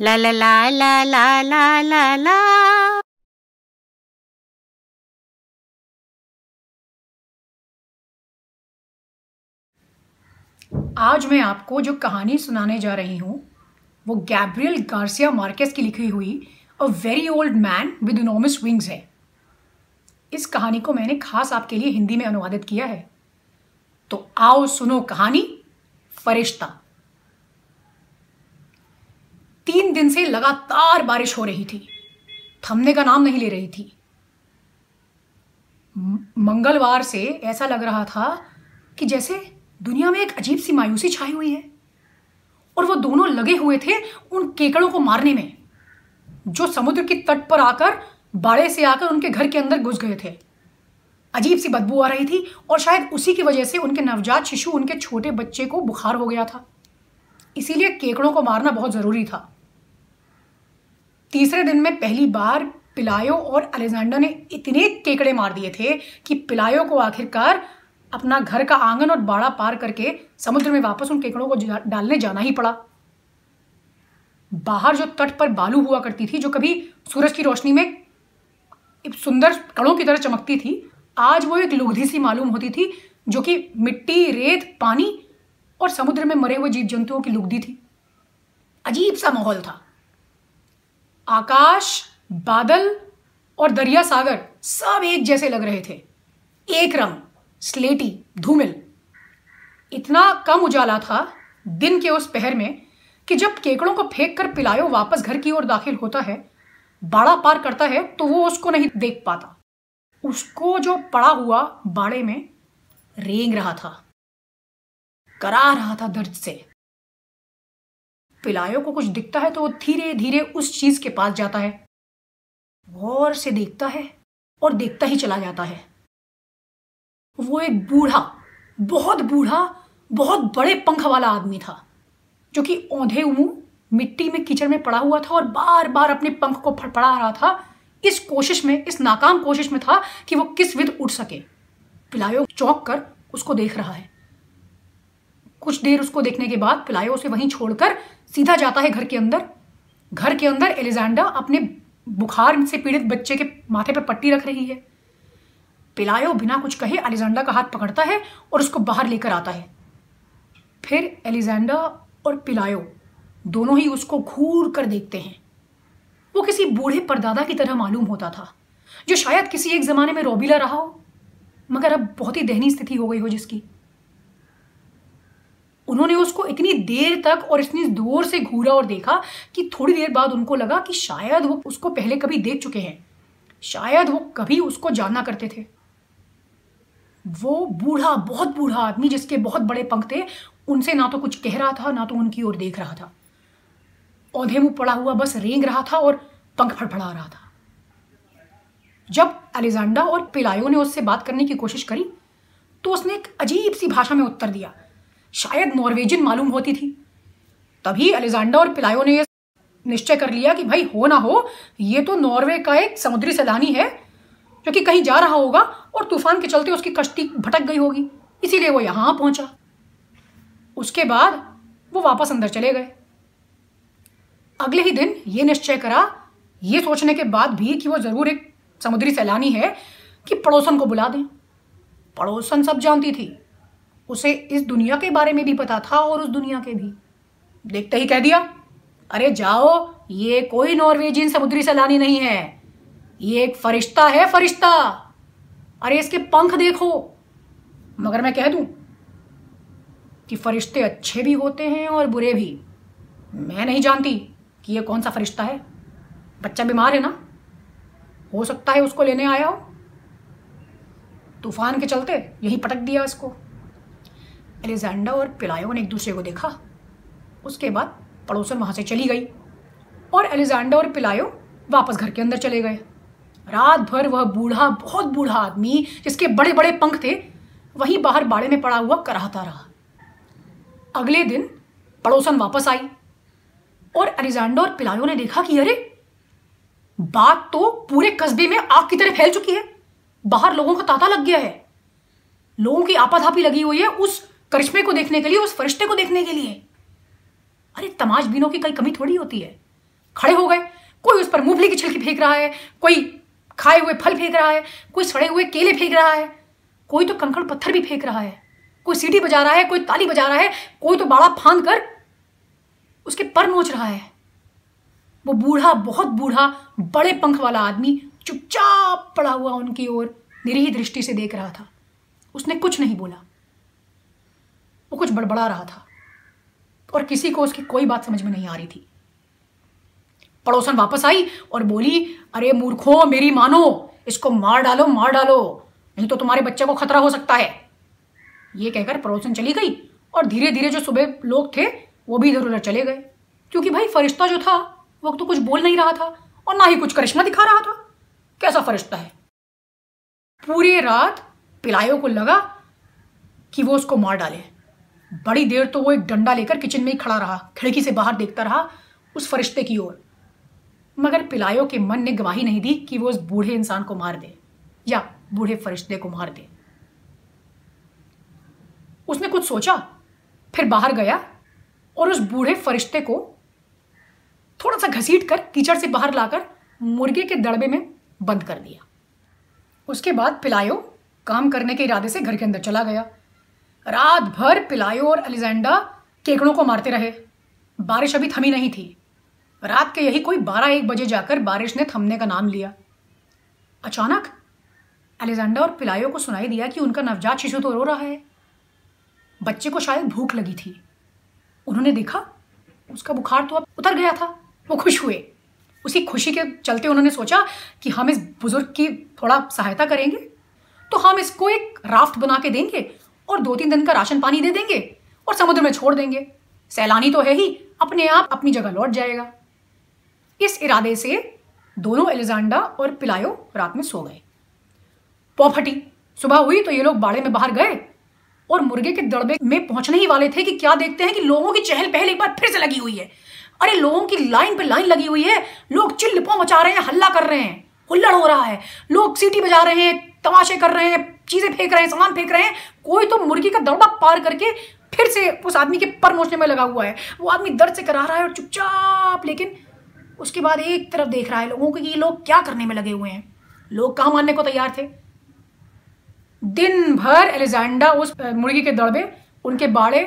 La la la la la la la la. आज मैं आपको जो कहानी सुनाने जा रही हूँ, वो गैब्रियल गार्सिया मार्केस की लिखी हुई a very old man with enormous wings है। इस कहानी को मैंने खास आपके लिए हिंदी में अनुवादित किया है। तो आओ सुनो कहानी फरिश्ता। तीन दिन से लगातार बारिश हो रही थी। थमने का नाम नहीं ले रही थी। मंगलवार से ऐसा लग रहा था कि जैसे दुनिया में एक अजीब सी मायूसी छाई हुई है और वो दोनों लगे हुए थे उन केकड़ों को मारने में, जो समुद्र के तट पर आकर, बाड़े से आकर उनके घर के अंदर घुस गए थे। अजीब सी बदबू आ रही थी और शायद उसी की वजह से उनके नवजात शिशु उनके छोटे बच्चे को बुखार हो गया था। इसीलिए केकड़ों को मारना बहुत ज़रूरी था। तीसरे दिन में पहली बार पिलायो और अलेजेंडर ने इतने केकड़े मार दिए थे कि पिलायो को आखिरकार अपना घर का आँगन और बाड़ा पार करके समुद्र में वापस उन केकड़ों को डालने जाना ही पड़ा। बाहर जो तट पर बालू हुआ करती थी, जो कभी सूरज की रोशनी में सुंदर कड़ों की तरह चमकती थी, आज वो एक लुगधी सी मालूम होती थी, जो कि मिट्टी, रेत, पानी और समुद्र में मरे हुए जीव जंतुओं की लुगदी थी। अजीब सा माहौल था। आकाश, बादल और दरिया सागर सब एक जैसे लग रहे थे। एक रंग, स्लेटी, धूमिल। इतना कम उजाला था दिन के उस पहर में कि जब केकड़ों को फेंक कर पिलायो वापस घर की ओर दाखिल होता है, बाड़ा पार करता है तो वो उसको नहीं देख पाता। उसको जो पड़ा हुआ बाड़े में रेंग रहा था, करा रहा था दर्द से। पिलायो को कुछ दिखता है तो वो धीरे धीरे उस चीज़ के पास जाता है। गौर से देखता है और देखता ही चला जाता है। वो एक बूढ़ा, बहुत बूढ़ा, बहुत बड़े पंख वाला आदमी था, जो कि औंधे मुँह मिट्टी में कीचड़ में पड़ा हुआ था और बार बार अपने पंख को फड़फड़ा रहा था। इस कोशिश में, इस नाकाम कोशिश में था कि वो किस विध उठ सके। पिलायो चौंक कर उसको देख रहा है। कुछ देर उसको देखने के बाद पिलायो उसे वहीं छोड़कर सीधा जाता है घर के अंदर। घर के अंदर एलिजेंडा अपने बुखार से पीड़ित बच्चे के माथे पर पट्टी रख रही है। पिलायो बिना कुछ कहे एलिजेंडा का हाथ पकड़ता है और उसको बाहर लेकर आता है। फिर एलिजेंडा और पिलायो दोनों ही उसको घूर कर देखते हैं। वो किसी बूढ़े परदादा की तरह मालूम होता था, जो शायद किसी एक जमाने में रोबीला रहा हो, मगर अब बहुत ही दहनी स्थिति हो गई हो जिसकी। उन्होंने उसको इतनी देर तक और इतनी दूर से घूरा और देखा कि थोड़ी देर बाद उनको लगा कि शायद वो उसको पहले कभी देख चुके हैं। शायद वो कभी उसको जानना करते थे। वो बूढ़ा, बहुत बूढ़ा आदमी जिसके बहुत बड़े पंख थे, उनसे ना तो कुछ कह रहा था, ना तो उनकी ओर देख रहा था। औधे मुँह पड़ा हुआ बस रेंग रहा था और पंख फड़फड़ा रहा था। जब अलेजांडा और पिलायो ने उससे बात करने की कोशिश करी तो उसने एक अजीब सी भाषा में उत्तर दिया। शायद नॉर्वेजियन मालूम होती थी। तभी अलेजांडा और पिलायो ने निश्चय कर लिया कि भाई हो ना हो, ये तो नॉर्वे का एक समुद्री सैलानी है, जो कि कहीं जा रहा होगा और तूफ़ान के चलते उसकी कश्ती भटक गई होगी। इसीलिए वो यहाँ पहुँचा। उसके बाद वो वापस अंदर चले गए। अगले ही दिन ये निश्चय करा, ये सोचने के बाद भी कि वो ज़रूर एक समुद्री सैलानी है कि पड़ोसन को बुला दें। पड़ोसन सब जानती थी। उसे इस दुनिया के बारे में भी पता था और उस दुनिया के भी। देखते ही कह दिया, अरे जाओ, ये कोई नॉर्वेजियन समुद्री सैलानी नहीं है। ये एक फरिश्ता है, फरिश्ता। अरे इसके पंख देखो। मगर मैं कह दूँ कि फरिश्ते अच्छे भी होते हैं और बुरे भी। मैं नहीं जानती कि ये कौन सा फरिश्ता है। बच्चा बीमार है ना? हो सकता है उसको लेने आया हो। तूफ़ान के चलते यही पटक दिया इसको। एलिजेंडा और पिलायो ने एक दूसरे को देखा। उसके बाद पड़ोसन वहाँ से चली गई और एलिजेंडा और पिलायो वापस घर के अंदर चले गए। रात भर वह बूढ़ा, बहुत बूढ़ा आदमी जिसके बड़े बड़े पंख थे, वहीं बाहर बाड़े में पड़ा हुआ कराहता रहा। अगले दिन पड़ोसन वापस आई और अलिजांडो और पिलायो ने देखा कि, अरे, बात तो पूरे कस्बे में आग की तरह फैल चुकी है। बाहर लोगों का तांता लग गया है। लोगों की आपाधापी लगी हुई है उस करिश्मे को देखने के लिए, उस फरिश्ते को देखने के लिए। अरे, तमाशबीनों की कई कमी थोड़ी होती है। खड़े हो गए। कोई उस पर मूंगफली की छिलकी फेंक रहा है, कोई खाए हुए फल फेंक रहा है, कोई सड़े हुए केले फेंक रहा है, कोई तो कंकड़ पत्थर भी फेंक रहा है, कोई सीटी बजा रहा है, कोई ताली बजा रहा है, कोई तो बाड़ा फांद कर उसके पर नोच रहा है। वो बूढ़ा, बहुत बूढ़ा, बड़े पंख वाला आदमी चुपचाप पड़ा हुआ उनकी ओर, निरीह दृष्टि से देख रहा था। उसने कुछ नहीं बोला। वो कुछ बड़बड़ा रहा था। और किसी को उसकी कोई बात समझ में नहीं आ रही थी। पड़ोसन वापस आई और बोली, अरे मूर्खो, मेरी मानो, इसको मार डालो मार डालो, नहीं तो तुम्हारे बच्चे को खतरा हो सकता है। ये कहकर पड़ोसन चली गई और धीरे धीरे जो सुबह लोग थे, वो भी इधर उधर चले गए। क्योंकि भाई, फरिश्ता जो था, वो तो कुछ बोल नहीं रहा था और ना ही कुछ करिश्मा दिखा रहा था। कैसा फरिश्ता है? पूरी रात पिलायो को लगा कि वो उसको मार डाले। बड़ी देर तो वो एक डंडा लेकर किचन में ही खड़ा रहा, खिड़की से बाहर देखता रहा, उस फरिश्ते की ओर। मगर पिलायो के मन ने गवाही नहीं दी कि वो उस बूढ़े इंसान को मार दे, या बूढ़े फरिश्ते को मार दे। उसने कुछ सोचा, फिर बाहर गया और उस बूढ़े फरिश्ते को थोड़ा सा घसीट कर कीचड़ से बाहर लाकर मुर्गे के दड़बे में बंद कर दिया। उसके बाद पिलायो काम करने के इरादे से घर के अंदर चला गया। रात भर पिलायो और अलेजेंडा केकड़ों को मारते रहे। बारिश अभी थमी नहीं थी। रात के यही कोई बारह एक बजे जाकर बारिश ने थमने का नाम लिया। अचानक अलेजेंडा और पिलायो को सुनाई दिया कि उनका नवजात शिशु तो रो रहा है। बच्चे को शायद भूख लगी थी। उन्होंने देखा, उसका बुखार तो अब उतर गया था। वो खुश हुए। उसी खुशी के चलते उन्होंने सोचा कि हम इस बुज़ुर्ग की थोड़ा सहायता करेंगे। तो हम इसको एक राफ्ट बना के देंगे और दो तीन दिन का राशन पानी दे देंगे और समुद्र में छोड़ देंगे। सैलानी तो है ही, अपने आप अपनी जगह लौट जाएगा। इस इरादे से दोनों एलिजांडा और पिलायो रात में सो गए। पौ फटी सुबह हुई तो ये लोग बाड़े में बाहर गए और मुर्गे के दड़बे में पहुँचने ही वाले थे कि क्या देखते हैं कि लोगों की चहल पहल एक बार फिर से लगी हुई है। अरे लोगों की लाइन पे लाइन लगी हुई है, लोग चिल्लपो मचा रहे हैं, हल्ला कर रहे हैं, हुल्लड़ हो रहा है, लोग सीटी बजा रहे हैं, तमाशे कर रहे हैं चीज़ें फेंक रहे हैं, सामान फेंक रहे हैं, कोई तो मुर्गी का दड़बा पार करके फिर से उस आदमी के पर नोचने में लगा हुआ है। वो आदमी दर्द से करा रहा है और चुपचाप, लेकिन उसके बाद एक तरफ़ देख रहा है लोगों को कि ये लोग क्या करने में लगे हुए हैं। लोग कहाँ मानने को तैयार थे? दिन भर एलेजेंडा उस मुर्गी के दड़बे उनके बाड़े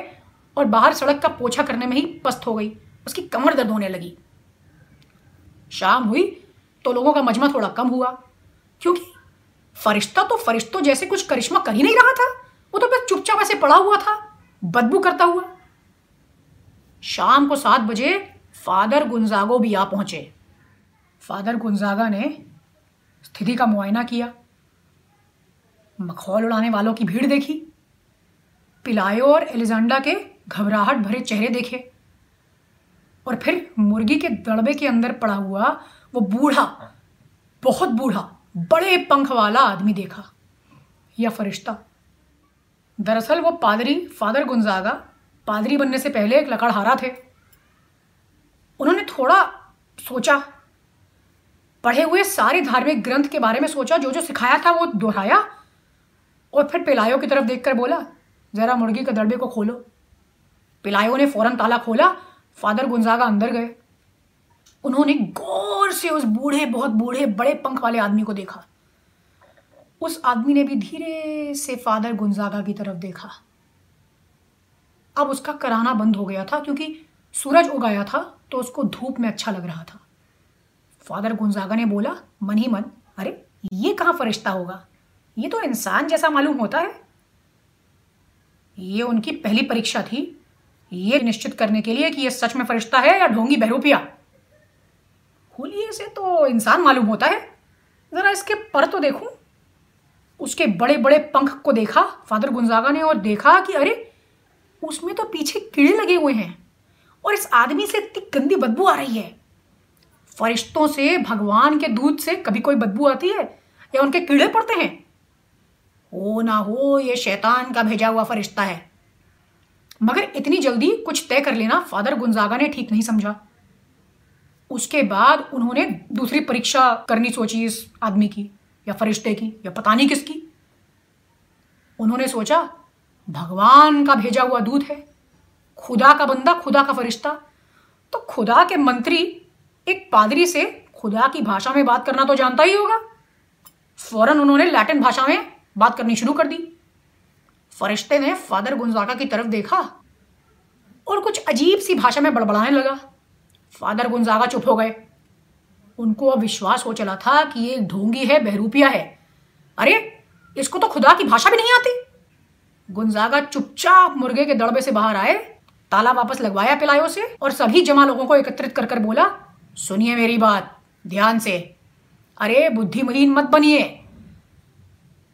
और बाहर सड़क का पोछा करने में ही पस्त हो गई। उसकी कमर दर्द होने लगी। शाम हुई तो लोगों का मजमा थोड़ा कम हुआ, क्योंकि फरिश्ता तो फरिश्तों जैसे कुछ करिश्मा कर ही नहीं रहा था। वो तो बस चुपचाप ऐसे पड़ा हुआ था, बदबू करता हुआ। शाम को सात बजे फादर गुंजागो भी आ पहुँचे। फादर गुंजागा ने स्थिति का मुआयना किया। मखौल उड़ाने वालों की भीड़ देखी। पिलायो और एलिजेंडा के घबराहट भरे चेहरे देखे। और फिर मुर्गी के दड़बे के अंदर पड़ा हुआ वो बूढ़ा, बहुत बूढ़ा बड़े पंख वाला आदमी देखा, या फरिश्ता। दरअसल वो पादरी, फादर गुंजागा, पादरी बनने से पहले एक लकड़हारा थे। उन्होंने थोड़ा सोचा, पढ़े हुए सारे धार्मिक ग्रंथ के बारे में सोचा, जो जो सिखाया था वो दोहराया, और फिर पिलायो की तरफ़ देखकर बोला, जरा मुर्गी के दड़बे को खोलो। पिलायो ने फ़ौरन ताला खोला, फादर गुंजागा अंदर गए। उन्होंने गौर से उस बूढ़े, बहुत बूढ़े, बड़े पंख वाले आदमी को देखा। उस आदमी ने भी धीरे से फादर गुंजागा की तरफ़ देखा। अब उसका कराना बंद हो गया था, क्योंकि सूरज उगाया था तो उसको धूप में अच्छा लग रहा था। फादर गुंजागा ने बोला, मन ही मन, अरे, ये कहाँ फरिश्ता होगा? ये तो इंसान जैसा मालूम होता है। ये उनकी पहली परीक्षा थी। ये निश्चित करने के लिए कि यह सच में फरिश्ता है या ढोंगी बहरूपिया। होलिए से तो इंसान मालूम होता है। जरा इसके पर तो देखूँ। उसके बड़े बड़े पंख को देखा, फादर गुंजागा ने, और देखा कि अरे, उसमें तो पीछे कीड़े लगे हुए हैं, और इस आदमी से इतनी गंदी बदबू आ रही है। फरिश्तों से, भगवान के दूध से कभी कोई बदबू आती है, या उनके कीड़े पड़ते हैं? हो ना हो, ये शैतान का भेजा हुआ फरिश्ता है। मगर इतनी जल्दी कुछ तय कर लेना, फादर गुंजागा ने ठीक नहीं समझा। उसके बाद उन्होंने दूसरी परीक्षा करनी सोची इस आदमी की, या फरिश्ते की, या पता नहीं किसकी। उन्होंने सोचा, भगवान का भेजा हुआ दूध है, खुदा का बंदा, खुदा का फरिश्ता। तो खुदा के मंत्री एक पादरी से खुदा की भाषा में बात करना तो जानता ही होगा। फ़ौरन उन्होंने लैटिन भाषा में बात करनी शुरू कर दी। फरिश्ते ने फादर गुंजाका की तरफ़ देखा और कुछ अजीब सी भाषा में बड़बड़ाने लगा। फादर गुंजागा चुप हो गए। उनको अब विश्वास हो चला था कि ये ढोंगी है, बहरूपिया है। अरे, इसको तो खुदा की भाषा भी नहीं आती। गुंजागा चुपचाप मुर्गे के दड़बे से बाहर आए, ताला वापस लगवाया पिलायो से और सभी जमा लोगों को एकत्रित कर कर बोला, सुनिए मेरी बात, ध्यान से। अरे बुद्धिमहीन मत बनिए।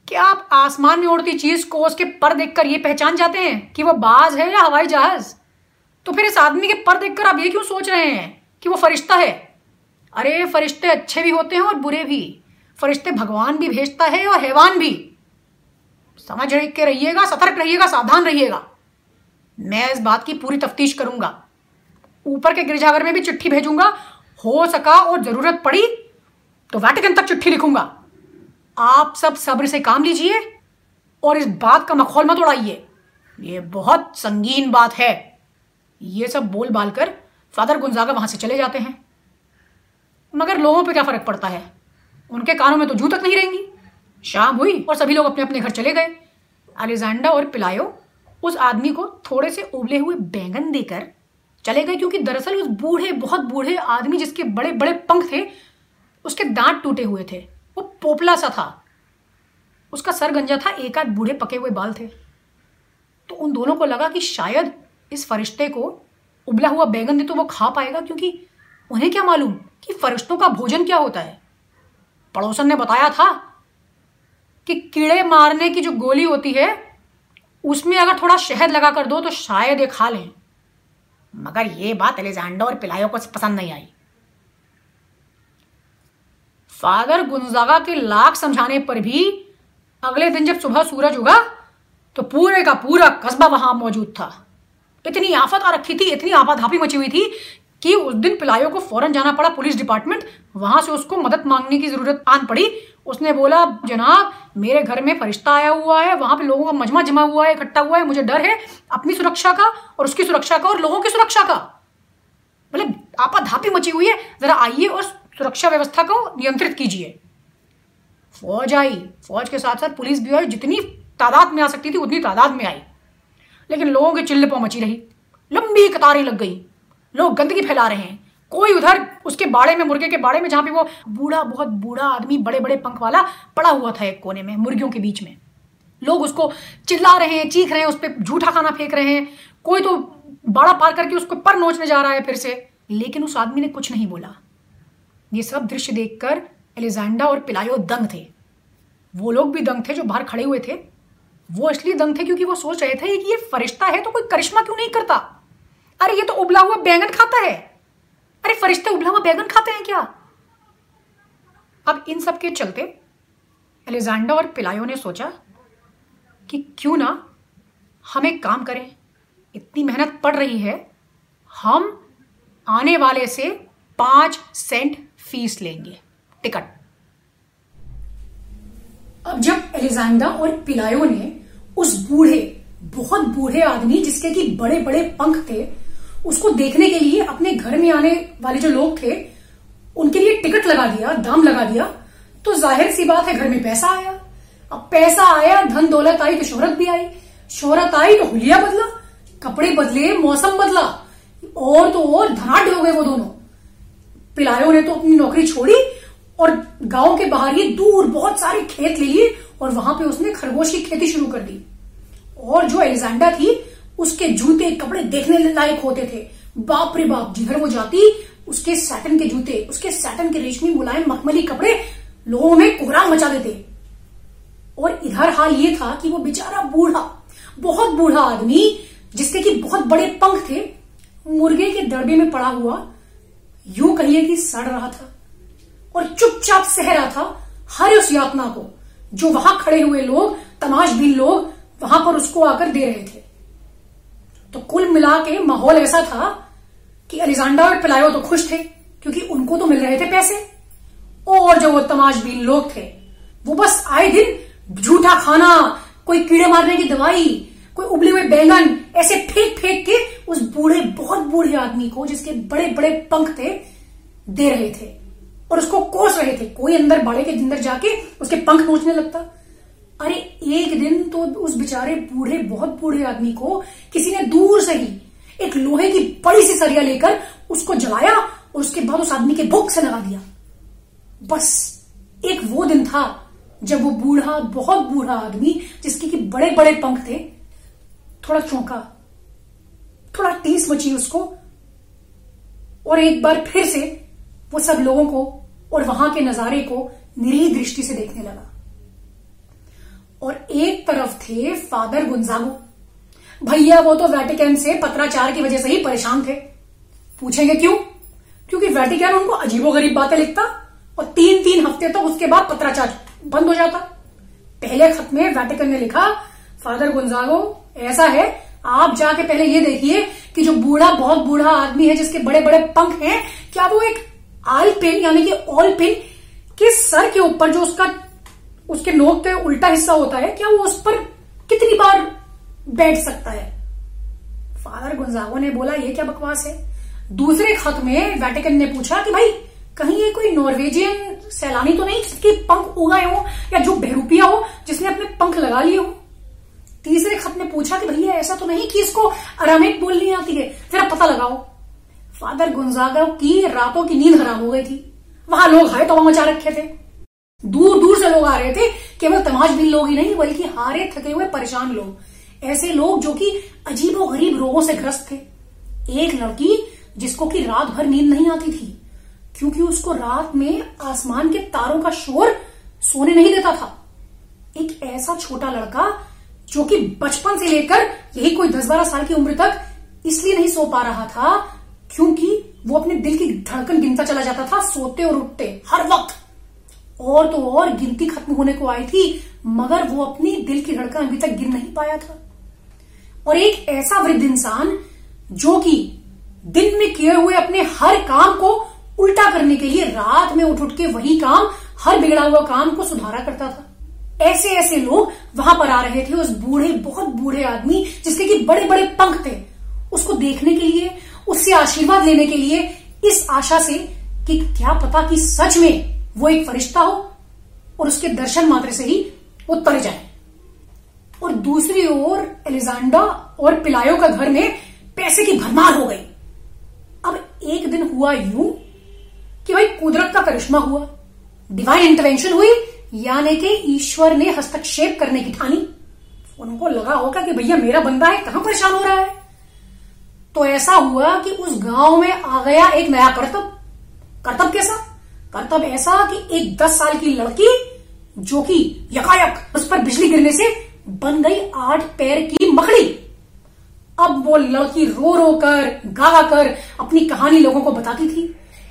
क्या आप आसमान में उड़ती चीज़ को उसके पर देखकर ये पहचान जाते हैं कि वो बाज है या हवाई जहाज़? तो फिर इस आदमी के पर देखकर आप ये क्यों सोच रहे हैं कि वो फरिश्ता है? अरे, फरिश्ते अच्छे भी होते हैं और बुरे भी। फरिश्ते भगवान भी भेजता है और हैवान भी। समझ के रहिएगा, सतर्क रहिएगा, सावधान रहिएगा। मैं इस बात की पूरी तफ्तीश करूँगा। ऊपर के गिरजाघर में भी चिट्ठी भेजूँगा। हो सका और ज़रूरत पड़ी तो वैटिकन तक चिट्ठी लिखूँगा। आप सब सब्र से काम लीजिए और इस बात का मखौल मत उड़ाइए। ये बहुत संगीन बात है। ये सब बोल बाल कर फादर गुंजागा वहाँ से चले जाते हैं। मगर लोगों पे क्या फ़र्क पड़ता है? उनके कानों में तो जू तक नहीं रहेंगी। शाम हुई और सभी लोग अपने अपने घर चले गए। अलेजेंडा और पिलायो उस आदमी को थोड़े से उबले हुए बैंगन देकर चले गए क्योंकि दरअसल उस बूढ़े, बहुत बूढ़े आदमी जिसके बड़े बड़े पंख थे, उसके दांत टूटे हुए थे। वो पोपला सा था। उसका सर गंजा था, एक आध बूढ़े पके हुए बाल थे। तो उन दोनों को लगा कि शायद इस फरिश्ते को उबला हुआ बैंगन दे तो वो खा पाएगा, क्योंकि उन्हें क्या मालूम कि फरिश्तों का भोजन क्या होता है। पड़ोसन ने बताया था कि कीड़े मारने की जो गोली होती है, उसमें अगर थोड़ा शहद लगा कर दो तो शायद ये खा लें। मगर ये बात अलेजांडा और पिलायो को पसंद नहीं आई। फादर गुंजागा के लाख समझाने पर भी अगले दिन जब सुबह सूरज उगा तो पूरे का पूरा कस्बा वहाँ मौजूद था। इतनी आफत आ रखी थी, इतनी आपाधापी मची हुई थी कि उस दिन पिलायो को फ़ौरन जाना पड़ा पुलिस डिपार्टमेंट। वहाँ से उसको मदद मांगने की ज़रूरत आन पड़ी। उसने बोला, जनाब, मेरे घर में फरिश्ता आया हुआ है, वहाँ पे लोगों का मजमा जमा हुआ है, इकट्ठा हुआ है, मुझे डर है अपनी सुरक्षा का और उसकी सुरक्षा का और लोगों की सुरक्षा का। मतलब आपाधापी मची हुई है, जरा आइए और सुरक्षा व्यवस्था को नियंत्रित कीजिए। फौज आई। फौज के साथ साथ पुलिस भी आई जितनी तादाद में आ सकती थी, उतनी तादाद में आई। लेकिन लोगों की चिल्ल मची रही। लंबी कतारें लग गई। लोग गंदगी फैला रहे हैं। कोई उधर उसके बाड़े में, मुर्गे के बाड़े में, जहाँ पे वो बूढ़ा, बहुत बूढ़ा आदमी बड़े बड़े पंख वाला पड़ा हुआ था एक कोने में, मुर्गियों के बीच में। लोग उसको चिल्ला रहे हैं, चीख रहे हैं, उस पर झूठा खाना फेंक रहे हैं। कोई तो बाड़ा पार करके उसको पर नोचने जा रहा है फिर से। लेकिन उस आदमी ने कुछ नहीं बोला। ये सब दृश्य देखकर एलिजेंडा और पिलायो दंग थे। वो लोग भी दंग थे जो बाहर खड़े हुए थे। वो असली दंग थे क्योंकि वो सोच रहे थे कि ये फरिश्ता है तो कोई करिश्मा क्यों नहीं करता? अरे, ये तो उबला हुआ बैंगन खाता है। अरे, फरिश्ते उबला हुआ बैंगन खाते हैं क्या? अब इन सब के चलते एलिजांडा और पिलायो ने सोचा कि क्यों ना हम एक काम करें। इतनी मेहनत पड़ रही है, हम आने वाले से पाँच सेंट फ़ीस लेंगे। टिकट। अब जब एलिजांडा और पिलायो ने उस बूढ़े, बहुत बूढ़े आदमी जिसके कि बड़े बड़े पंख थे, उसको देखने के लिए अपने घर में आने वाले जो लोग थे, उनके लिए टिकट लगा दिया, दाम लगा दिया। तो ज़ाहिर सी बात है, घर में पैसा आया। अब पैसा आया, धन दौलत आई तो शोहरत भी आई। शोहरत आई तो हुलिया बदला, कपड़े बदले, मौसम बदला। और तो और, धनाढ़ हो गए वो दोनों। पिलायों ने तो अपनी नौकरी छोड़ी और गाँव के बाहर ही दूर बहुत सारे खेत ले लिए और वहाँ पे उसने खरगोश की खेती शुरू कर दी। और जो एलिजेंडा थी, उसके जूते, कपड़े देखने लायक होते थे। बाप रे बाप, जिधर वो जाती, उसके सैटन के जूते, उसके सैटन के रेशमी मुलायम मखमली कपड़े लोगों में कोहराम मचा देते। और इधर हाल ये था कि वो बेचारा बूढ़ा, बहुत बूढ़ा आदमी, जिसके कि बहुत बड़े पंख थे, मुर्गे के दड़बे में पड़ा हुआ, यूँ कहिए कि सड़ रहा था। और चुपचाप सह रहा था हर उस यातना को। जो वहाँ खड़े हुए लोग, तमाशबीन लोग, वहाँ पर उसको आकर दे रहे थे। तो कुल मिला के माहौल ऐसा था कि अलिजांडा और पिलायो तो खुश थे, क्योंकि उनको तो मिल रहे थे पैसे। और जो वो तमाशबीन लोग थे, वो बस आए दिन झूठा खाना, कोई कीड़े मारने की दवाई, कोई उबले हुए बैंगन, ऐसे फेंक फेंक के उस बूढ़े, बहुत बूढ़े आदमी को, जिसके बड़े बड़े पंख थे, दे रहे थे। और उसको कोस रहे थे। कोई अंदर बाड़े के अंदर जाके उसके पंख नोचने लगता। अरे, एक दिन तो उस बेचारे बूढ़े, बहुत बूढ़े आदमी को किसी ने दूर से ही एक लोहे की बड़ी सी सरिया लेकर उसको जलाया और उसके बाद उस आदमी के भूख से लगा दिया। बस, एक वो दिन था जब वो बूढ़ा, बहुत बूढ़ा आदमी, जिसके की बड़े बड़े पंख थे, थोड़ा चौंका, थोड़ा टीस मची उसको, और एक बार फिर से वो सब लोगों को और वहाँ के नजारे को निरीह दृष्टि से देखने लगा। और एक तरफ़ थे फादर गुंजागो। भैया, वो तो वेटिकन से पत्राचार की वजह से ही परेशान थे। पूछेंगे क्यों? क्योंकि वेटिकन उनको अजीबो गरीब बातें लिखता और तीन तीन हफ़्ते तक तो उसके बाद पत्राचार बंद हो जाता। पहले खत में वेटिकन ने लिखा, फादर गुंजागो, ऐसा है, आप जाके पहले ये देखिए कि जो बूढ़ा, बहुत बूढ़ा आदमी है जिसके बड़े बड़े पंख हैं, क्या वो एक आल पेन, यानी कि ऑल पेन के सर के ऊपर जो उसका, उसके नोक पे उल्टा हिस्सा होता है, क्या वो उस पर कितनी बार बैठ सकता है? फादर गुंजागो ने बोला, ये क्या बकवास है? दूसरे खत में वेटिकन ने पूछा कि भाई, कहीं ये कोई नॉर्वेजियन सैलानी तो नहीं जिसके पंख उगाए हो या जो बहरूपिया हो, जिसने अपने पंख लगा लिए हो? तीसरे खत ने पूछा कि भैया ऐसा तो नहीं कि इसको अरामिक बोलनी आती है? आप पता लगाओ। फादर गुंजागा की रातों की नींद हराम हो गई थी। वहाँ लोग हाय तो मचा रखे थे। दूर दूर से लोग आ रहे थे केवल तमाश दिल लोग ही नहीं, बल्कि हारे, थके हुए, परेशान लोग। ऐसे लोग जो कि अजीबो गरीब रोगों से ग्रस्त थे। एक लड़की जिसको कि रात भर नींद नहीं आती थी, क्योंकि उसको रात में आसमान के तारों का शोर सोने नहीं देता था। एक ऐसा छोटा लड़का जो कि बचपन से लेकर यही कोई दस बारह साल की उम्र तक इसलिए नहीं सो पा रहा था क्योंकि वो अपने दिल की धड़कन गिनता चला जाता था, सोते और उठते, हर वक्त। और तो और गिनती खत्म होने को आई थी, मगर वो अपनी दिल की धड़कन अभी तक गिन नहीं पाया था। और एक ऐसा वृद्ध इंसान, जो कि दिन में किए हुए अपने हर काम को उल्टा करने के लिए रात में उठ उठ के वही काम, हर बिगड़ा हुआ काम को सुधारा करता था। ऐसे ऐसे लोग वहाँ पर आ रहे थे, उस बूढ़े, बहुत बूढ़े आदमी, जिसके कि बड़े बड़े पंख थे। उसको देखने के लिए उससे आशीर्वाद लेने के लिए इस आशा से कि क्या पता कि सच में वो एक फरिश्ता हो और उसके दर्शन मात्र से ही वो तर जाए। और दूसरी ओर एलिजांडा और पिलायो का घर में पैसे की भरमार हो गई। अब एक दिन हुआ यूँ कि भाई कुदरत का करिश्मा हुआ। डिवाइन इंटरवेंशन हुई, यानी कि ईश्वर ने हस्तक्षेप करने की ठानी। उनको लगा होगा कि भैया मेरा बंदा है, कहाँ परेशान हो रहा है? तो ऐसा हुआ कि उस गाँव में आ गया एक नया कर्तव्य। कर्तव्य कैसा? कर्तव्य ऐसा कि एक दस साल की लड़की, जो कि यकायक, उस पर बिजली गिरने से बन गई आठ पैर की मकड़ी। अब वो लड़की रो रो कर, गा गा कर अपनी कहानी लोगों को बताती थी।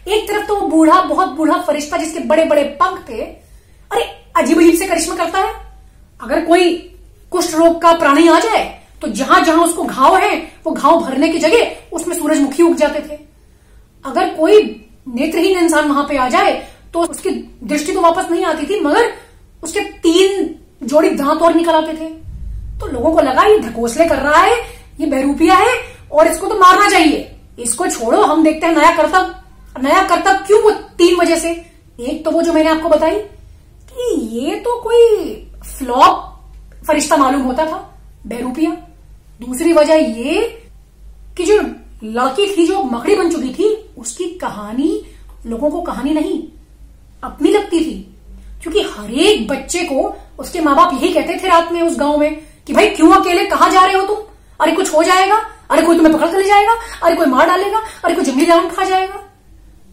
एक तरफ़ तो वो बूढ़ा, बहुत बूढ़ा फरिश्ता जिसके बड़े बड़े पंख थे, अरे अजीब अजीब से करिश्मा करता है। अगर कोई कुष्ठ रोग का प्राणी आ जाए तो जहाँ जहाँ उसको घाव है, वो घाव भरने की जगह उसमें सूरजमुखी उग जाते थे। अगर कोई नेत्रहीन इंसान वहाँ पे आ जाए तो उसकी दृष्टि तो वापस नहीं आती थी, मगर उसके तीन जोड़ी दांत और निकल आते थे। तो लोगों को लगा, ये ढकोसले कर रहा है, ये बहरूपिया है, और इसको तो मारना चाहिए। इसको छोड़ो, हम देखते हैं नया कर्तव्य। नया कर्तव्य क्यों वो तीन वजह से? एक तो वो जो मैंने आपको बताई, कि ये तो कोई फ्लॉप फरिश्ता मालूम होता था बहरूपिया दूसरी वजह ये कि जो लड़की थी, जो मकड़ी बन चुकी थी, उसकी कहानी, लोगों को कहानी नहीं, अपनी लगती थी। क्योंकि हर एक बच्चे को उसके माँ बाप यही कहते थे रात में उस गाँव में कि भाई, क्यों अकेले? कहा जा रहे हो तुम? अरे, कुछ हो जाएगा? अरे, कोई तुम्हें पकड़ कर ले जाएगा? अरे, कोई मार डालेगा? अरे, कोई जंगली जान खा जाएगा?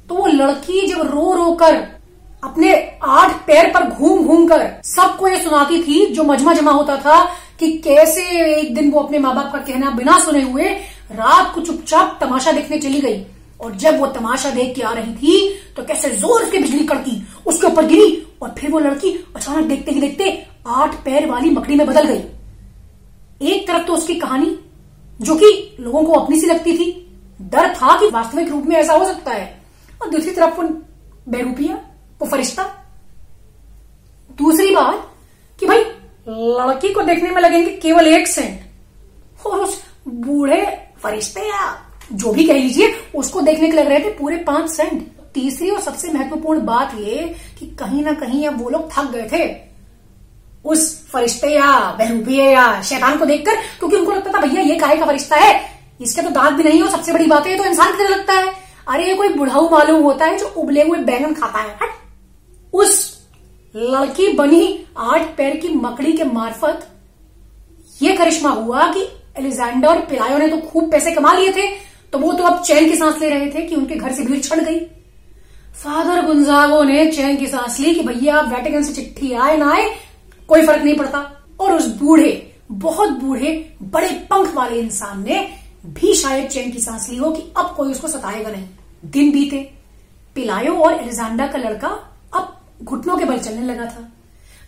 तो वो लड़की जब रो रो कर अपने आठ पैर पर घूम घूम कर सबको ये सुनाती थी, जो मजमा जमा होता था कि कैसे एक दिन वो अपने माँ बाप का कहना बिना सुने हुए रात को चुपचाप तमाशा देखने चली गई। और जब वो तमाशा देख के आ रही थी तो कैसे ज़ोर से बिजली कड़की, उसके ऊपर गिरी और फिर वो लड़की अचानक देखते ही देखते आठ पैर वाली मकड़ी में बदल गई। एक तरफ़ तो उसकी कहानी, जो कि लोगों को अपनी सी लगती थी, डर था कि वास्तविक रूप में ऐसा हो सकता है, और दूसरी तरफ़ वो बेरूपिया, वो फरिश्ता। दूसरी बात कि भाई लड़की को देखने में लगेंगे केवल एक सेंट। और उस बूढ़े फरिश्ते या जो भी कह लीजिए, उसको देखने के लग रहे थे पूरे पाँच सेंट। तीसरी और सबसे महत्वपूर्ण बात ये कि कहीं ना कहीं अब वो लोग थक गए थे। उस फरिश्ते या बहरूपिये या शैतान को देखकर, क्योंकि उनको लगता था, भैया, ये काहे का फरिश्ता है? इसके तो दांत भी नहीं हो सबसे बड़ी बात है तो इंसान की तरह लगता है। अरे, ये कोई बुढ़ाऊ मालूम होता है जो उबले हुए बैंगन खाता है। उस लड़की बनी आठ पैर की मकड़ी के मार्फत। यह करिश्मा हुआ कि एलिजेंडर पिलायो ने तो खूब पैसे कमा लिए थे तो वो तो अब चैन की सांस ले रहे थे कि उनके घर से भीड़ छड़ गई। फादर गुंजागो ने चैन की सांस ली कि भैया, वेटिकन से चिट्ठी आए ना आए, कोई फ़र्क नहीं पड़ता। और उस बूढ़े, बहुत बूढ़े, बड़े पंख वाले इंसान ने भी शायद चैन की सांस ली हो कि अब कोई उसको सताएगा नहीं। दिन बीते, पिलायो और एलिजांडा का लड़का घुटनों के बल चलने लगा था।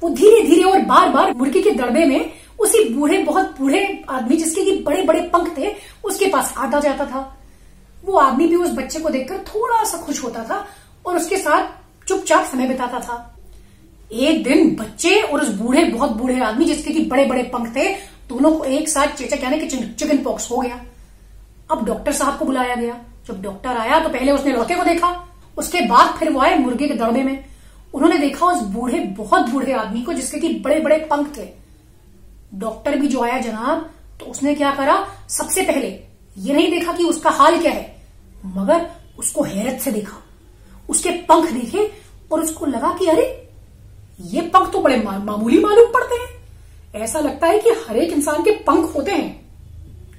वो धीरे धीरे और बार बार मुर्गी के दड़बे में उसी बूढ़े, बहुत बूढ़े आदमी जिसके की बड़े बड़े पंख थे, उसके पास आता जाता था। वो आदमी भी उस बच्चे को देखकर थोड़ा सा खुश होता था और उसके साथ चुपचाप समय बिताता था। एक दिन बच्चे और उस बूढ़े, बहुत बूढ़े आदमी जिसके की बड़े बड़े पंख थे, दोनों को एक साथ चेचक यानी कि चिकन पॉक्स हो गया। अब डॉक्टर साहब को बुलाया गया। जब डॉक्टर आया तो पहले उसने लौके को देखा। उसके बाद फिर वो आए मुर्गे के दड़बे में। उन्होंने देखा उस बूढ़े बहुत बूढ़े आदमी को जिसके की बड़े बड़े पंख थे। डॉक्टर भी जो आया जनाब तो उसने क्या करा? सबसे पहले ये नहीं देखा कि उसका हाल क्या है मगर उसको हैरत से देखा। उसके पंख देखे और उसको लगा कि अरे ये पंख तो बड़े मा, मामूली मालूम पड़ते हैं। ऐसा लगता है कि हर एक इंसान के पंख होते हैं।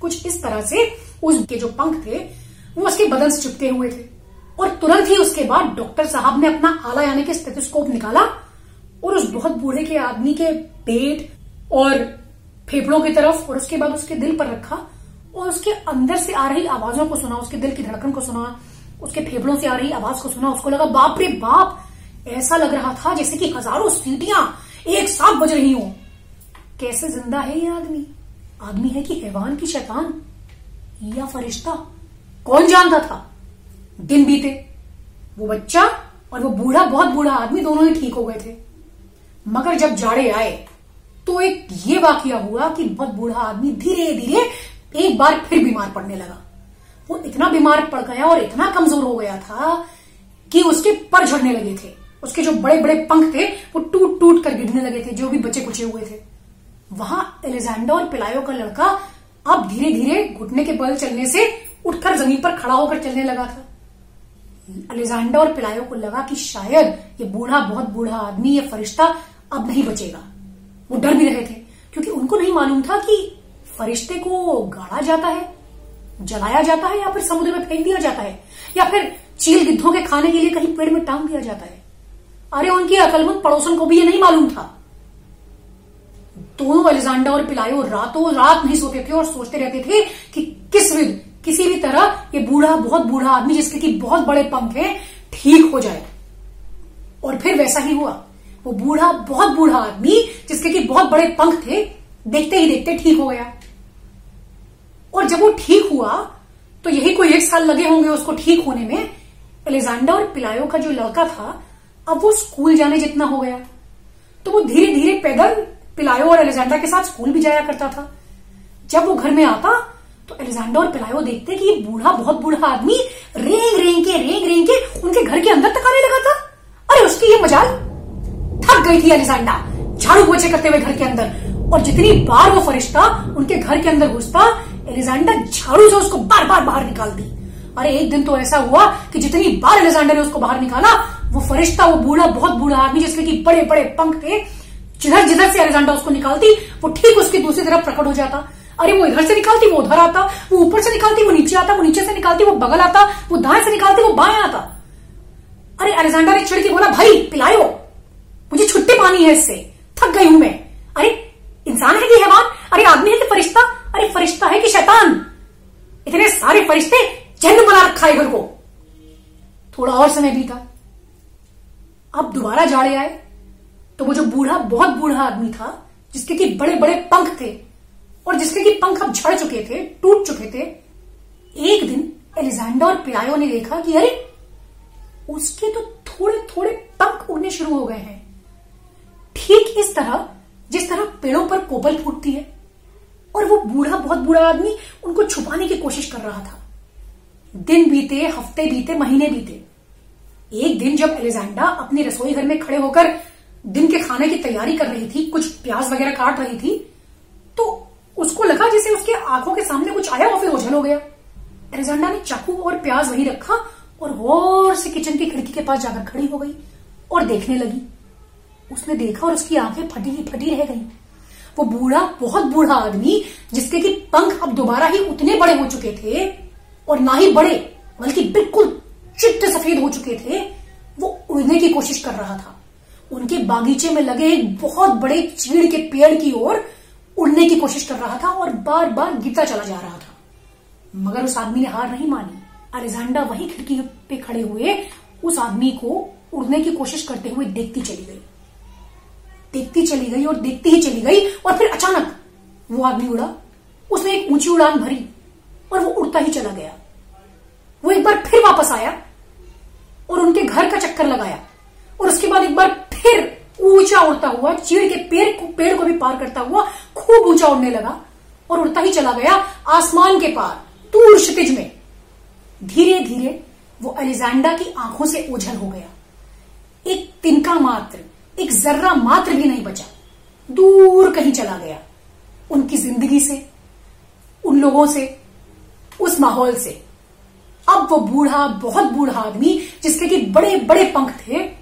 कुछ इस तरह से उसके जो पंख थे वो उसके बदन से चिपके हुए थे। और तुरंत ही उसके बाद डॉक्टर साहब ने अपना आला यानी कि स्टेथोस्कोप निकाला और उस बहुत बूढ़े के आदमी के पेट और फेफड़ों की तरफ़ और उसके बाद उसके दिल पर रखा और उसके अंदर से आ रही आवाजों को सुना, उसके दिल की धड़कन को सुना, उसके फेफड़ों से आ रही आवाज़ को सुना, उसको लगा, बाप रे बाप, ऐसा लग रहा था जैसे कि हज़ारों सीटियाँ एक साथ बज रही हो। कैसे ज़िंदा है ये आदमी? आदमी है कि हैवान की शैतान या फरिश्ता? कौन जानता था? दिन बीते। वो बच्चा और वो बूढ़ा, बहुत बूढ़ा आदमी दोनों ही ठीक हो गए थे। मगर जब जाड़े आए तो एक ये वाकया हुआ कि बहुत बूढ़ा आदमी धीरे धीरे एक बार फिर बीमार पड़ने लगा। वो इतना बीमार पड़ गया और इतना कमज़ोर हो गया था कि उसके पर झड़ने लगे थे। उसके जो बड़े बड़े पंख थे, वो टूट टूट कर गिरने लगे थे, जो भी बच्चे कुचे हुए थे। वहाँ एलेजेंडा और पिलायो का लड़का अब धीरे धीरे घुटने के बल चलने से उठकर ज़मीन पर खड़ा होकर चलने लगा था। अलेजांडा और पिलायो को लगा कि शायद ये बूढ़ा, बहुत बूढ़ा आदमी, ये फरिश्ता अब नहीं बचेगा। वो डर भी रहे थे, क्योंकि उनको नहीं मालूम था कि फरिश्ते को गाड़ा जाता है, जलाया जाता है, या फिर समुद्र में फेंक दिया जाता है, या फिर चील गिद्धों के खाने के लिए कहीं पेड़ में टांग दिया जाता है। अरे, उनकी अकलमंद पड़ोसन को भी ये नहीं मालूम था। दोनों अलेजांडा और पिलायो रातों रात नहीं सोते थे और सोचते रहते थे कि किस विध किसी भी तरह ये बूढ़ा, बहुत बूढ़ा आदमी जिसके कि बहुत बड़े पंख हैं, ठीक हो जाए। और फिर वैसा ही हुआ। वो बूढ़ा, बहुत बूढ़ा आदमी जिसके कि बहुत बड़े पंख थे, देखते ही देखते ठीक हो गया। और जब वो ठीक हुआ तो यही कोई एक साल लगे होंगे उसको ठीक होने में। एलेजांडा और पिलायो का जो लड़का था, अब वो स्कूल जाने जितना हो गया। तो वो धीरे धीरे पैदल पिलायो और एलेजांडा के साथ स्कूल भी जाया करता था। जब वो घर में आता तो एलेजांडा और पिलायो देखते कि ये बूढ़ा, बहुत बूढ़ा आदमी रेंग रेंग के, रेंग रेंग के उनके घर के अंदर तक आने लगा था। अरे, उसकी ये मजाल? थक गई थी एलेजांडा। झाड़ू पोछे करते हुए घर के अंदर। और जितनी बार वो फरिश्ता उनके घर के अंदर घुसता, एलिजांडा झाड़ू से उसको बार बार बाहर निकालती। अरे, एक दिन तो ऐसा हुआ कि जितनी बार एलिजांडा ने उसको बाहर निकाला, वो फरिश्ता, वो बूढ़ा, बहुत बूढ़ा आदमी जिसके की बड़े बड़े पंख थे जिधर जिधर से एलिजांडा उसको निकालती, वो ठीक उसकी दूसरी तरफ़ प्रकट हो जाता। अरे वो इधर से निकालती, वो उधर आता, वो ऊपर से निकालती, वो नीचे आता, वो नीचे से निकालती, वो बगल आता, वो दाएँ से निकालती, वो बाएँ आता। अरे अलेक्जेंडर ने छिड़की बोला, भाई, पिलायो, मुझे छुट्टी पानी है इससे, थक गई हूँ मैं। अरे, इंसान है कि हैवान? अरे आदमी है कि फरिश्ता? अरे फरिश्ता है कि शैतान? इतने सारे फरिश्ते जन्म बना रखा है घर को। थोड़ा और समय बीता। अब दोबारा जाड़े आए तो वो जो बूढ़ा, बहुत बूढ़ा आदमी था, जिसके कि बड़े बड़े पंख थे और जिसके की पंख अब झड़ चुके थे, टूट चुके थे, एक दिन एलिजेंडर और पिलायो ने देखा कि अरे, उसके तो थोड़े थोड़े पंख उड़ने शुरू हो गए हैं। ठीक इस तरह, जिस तरह पेड़ों पर कोबल फूटती है, और वो बूढ़ा, बहुत बूढ़ा आदमी उनको छुपाने की कोशिश कर रहा था। दिन बीते, हफ़्ते बीते, महीने बीते। एक दिन जब एलिजेंडा अपने रसोई घर में खड़े होकर दिन के खाने की तैयारी कर रही थी, कुछ प्याज वगैरह काट रही थी तो उसको लगा जैसे उसके आँखों के सामने कुछ आया और फिर ओझल हो गया। एलिजेंडा ने चाकू और प्याज वही रखा और गौर से किचन की खिड़की के पास जाकर खड़ी हो गई और देखने लगी। उसने देखा और उसकी आँखें फटी ही फटी रह गई। वो बूढ़ा, बहुत बूढ़ा आदमी, जिसके कि पंख अब दोबारा ही उतने बड़े हो चुके थे और ना ही बड़े, बल्कि बिल्कुल चिट्टे सफ़ेद हो चुके थे, वो उड़ने की कोशिश कर रहा था। उनके बागीचे में लगे एक बहुत बड़े चीड़ के पेड़ की ओर उड़ने की कोशिश कर रहा था और बार बार गिरता चला जा रहा था। मगर उस आदमी ने हार नहीं मानी। अलेजांडा वही खिड़की पे खड़े हुए उस आदमी को उड़ने की कोशिश करते हुए देखती चली गई। देखती चली गई और देखती ही चली गई और फिर अचानक वो आदमी उड़ा। उसने एक ऊँची उड़ान भरी और वो उड़ता ही चला गया। वो एक बार फिर वापस आया और उनके घर का चक्कर लगाया और उसके बाद एक बार फिर ऊँचा उड़ता हुआ, चीड़ के पेड़ को पेड़ को भी पार करता हुआ खूब ऊँचा उड़ने लगा और उड़ता ही चला गया आसमान के पार, दूर क्षितिज में। धीरे धीरे वो अलेजेंडा की आँखों से ओझल हो गया। एक तिनका मात्र, एक जर्रा मात्र भी नहीं बचा। दूर कहीं चला गया। उनकी ज़िंदगी से, उन लोगों से, उस माहौल से। अब वो बूढ़ा, बहुत बूढ़ा आदमी, जिसके कि बड़े बड़े पंख थे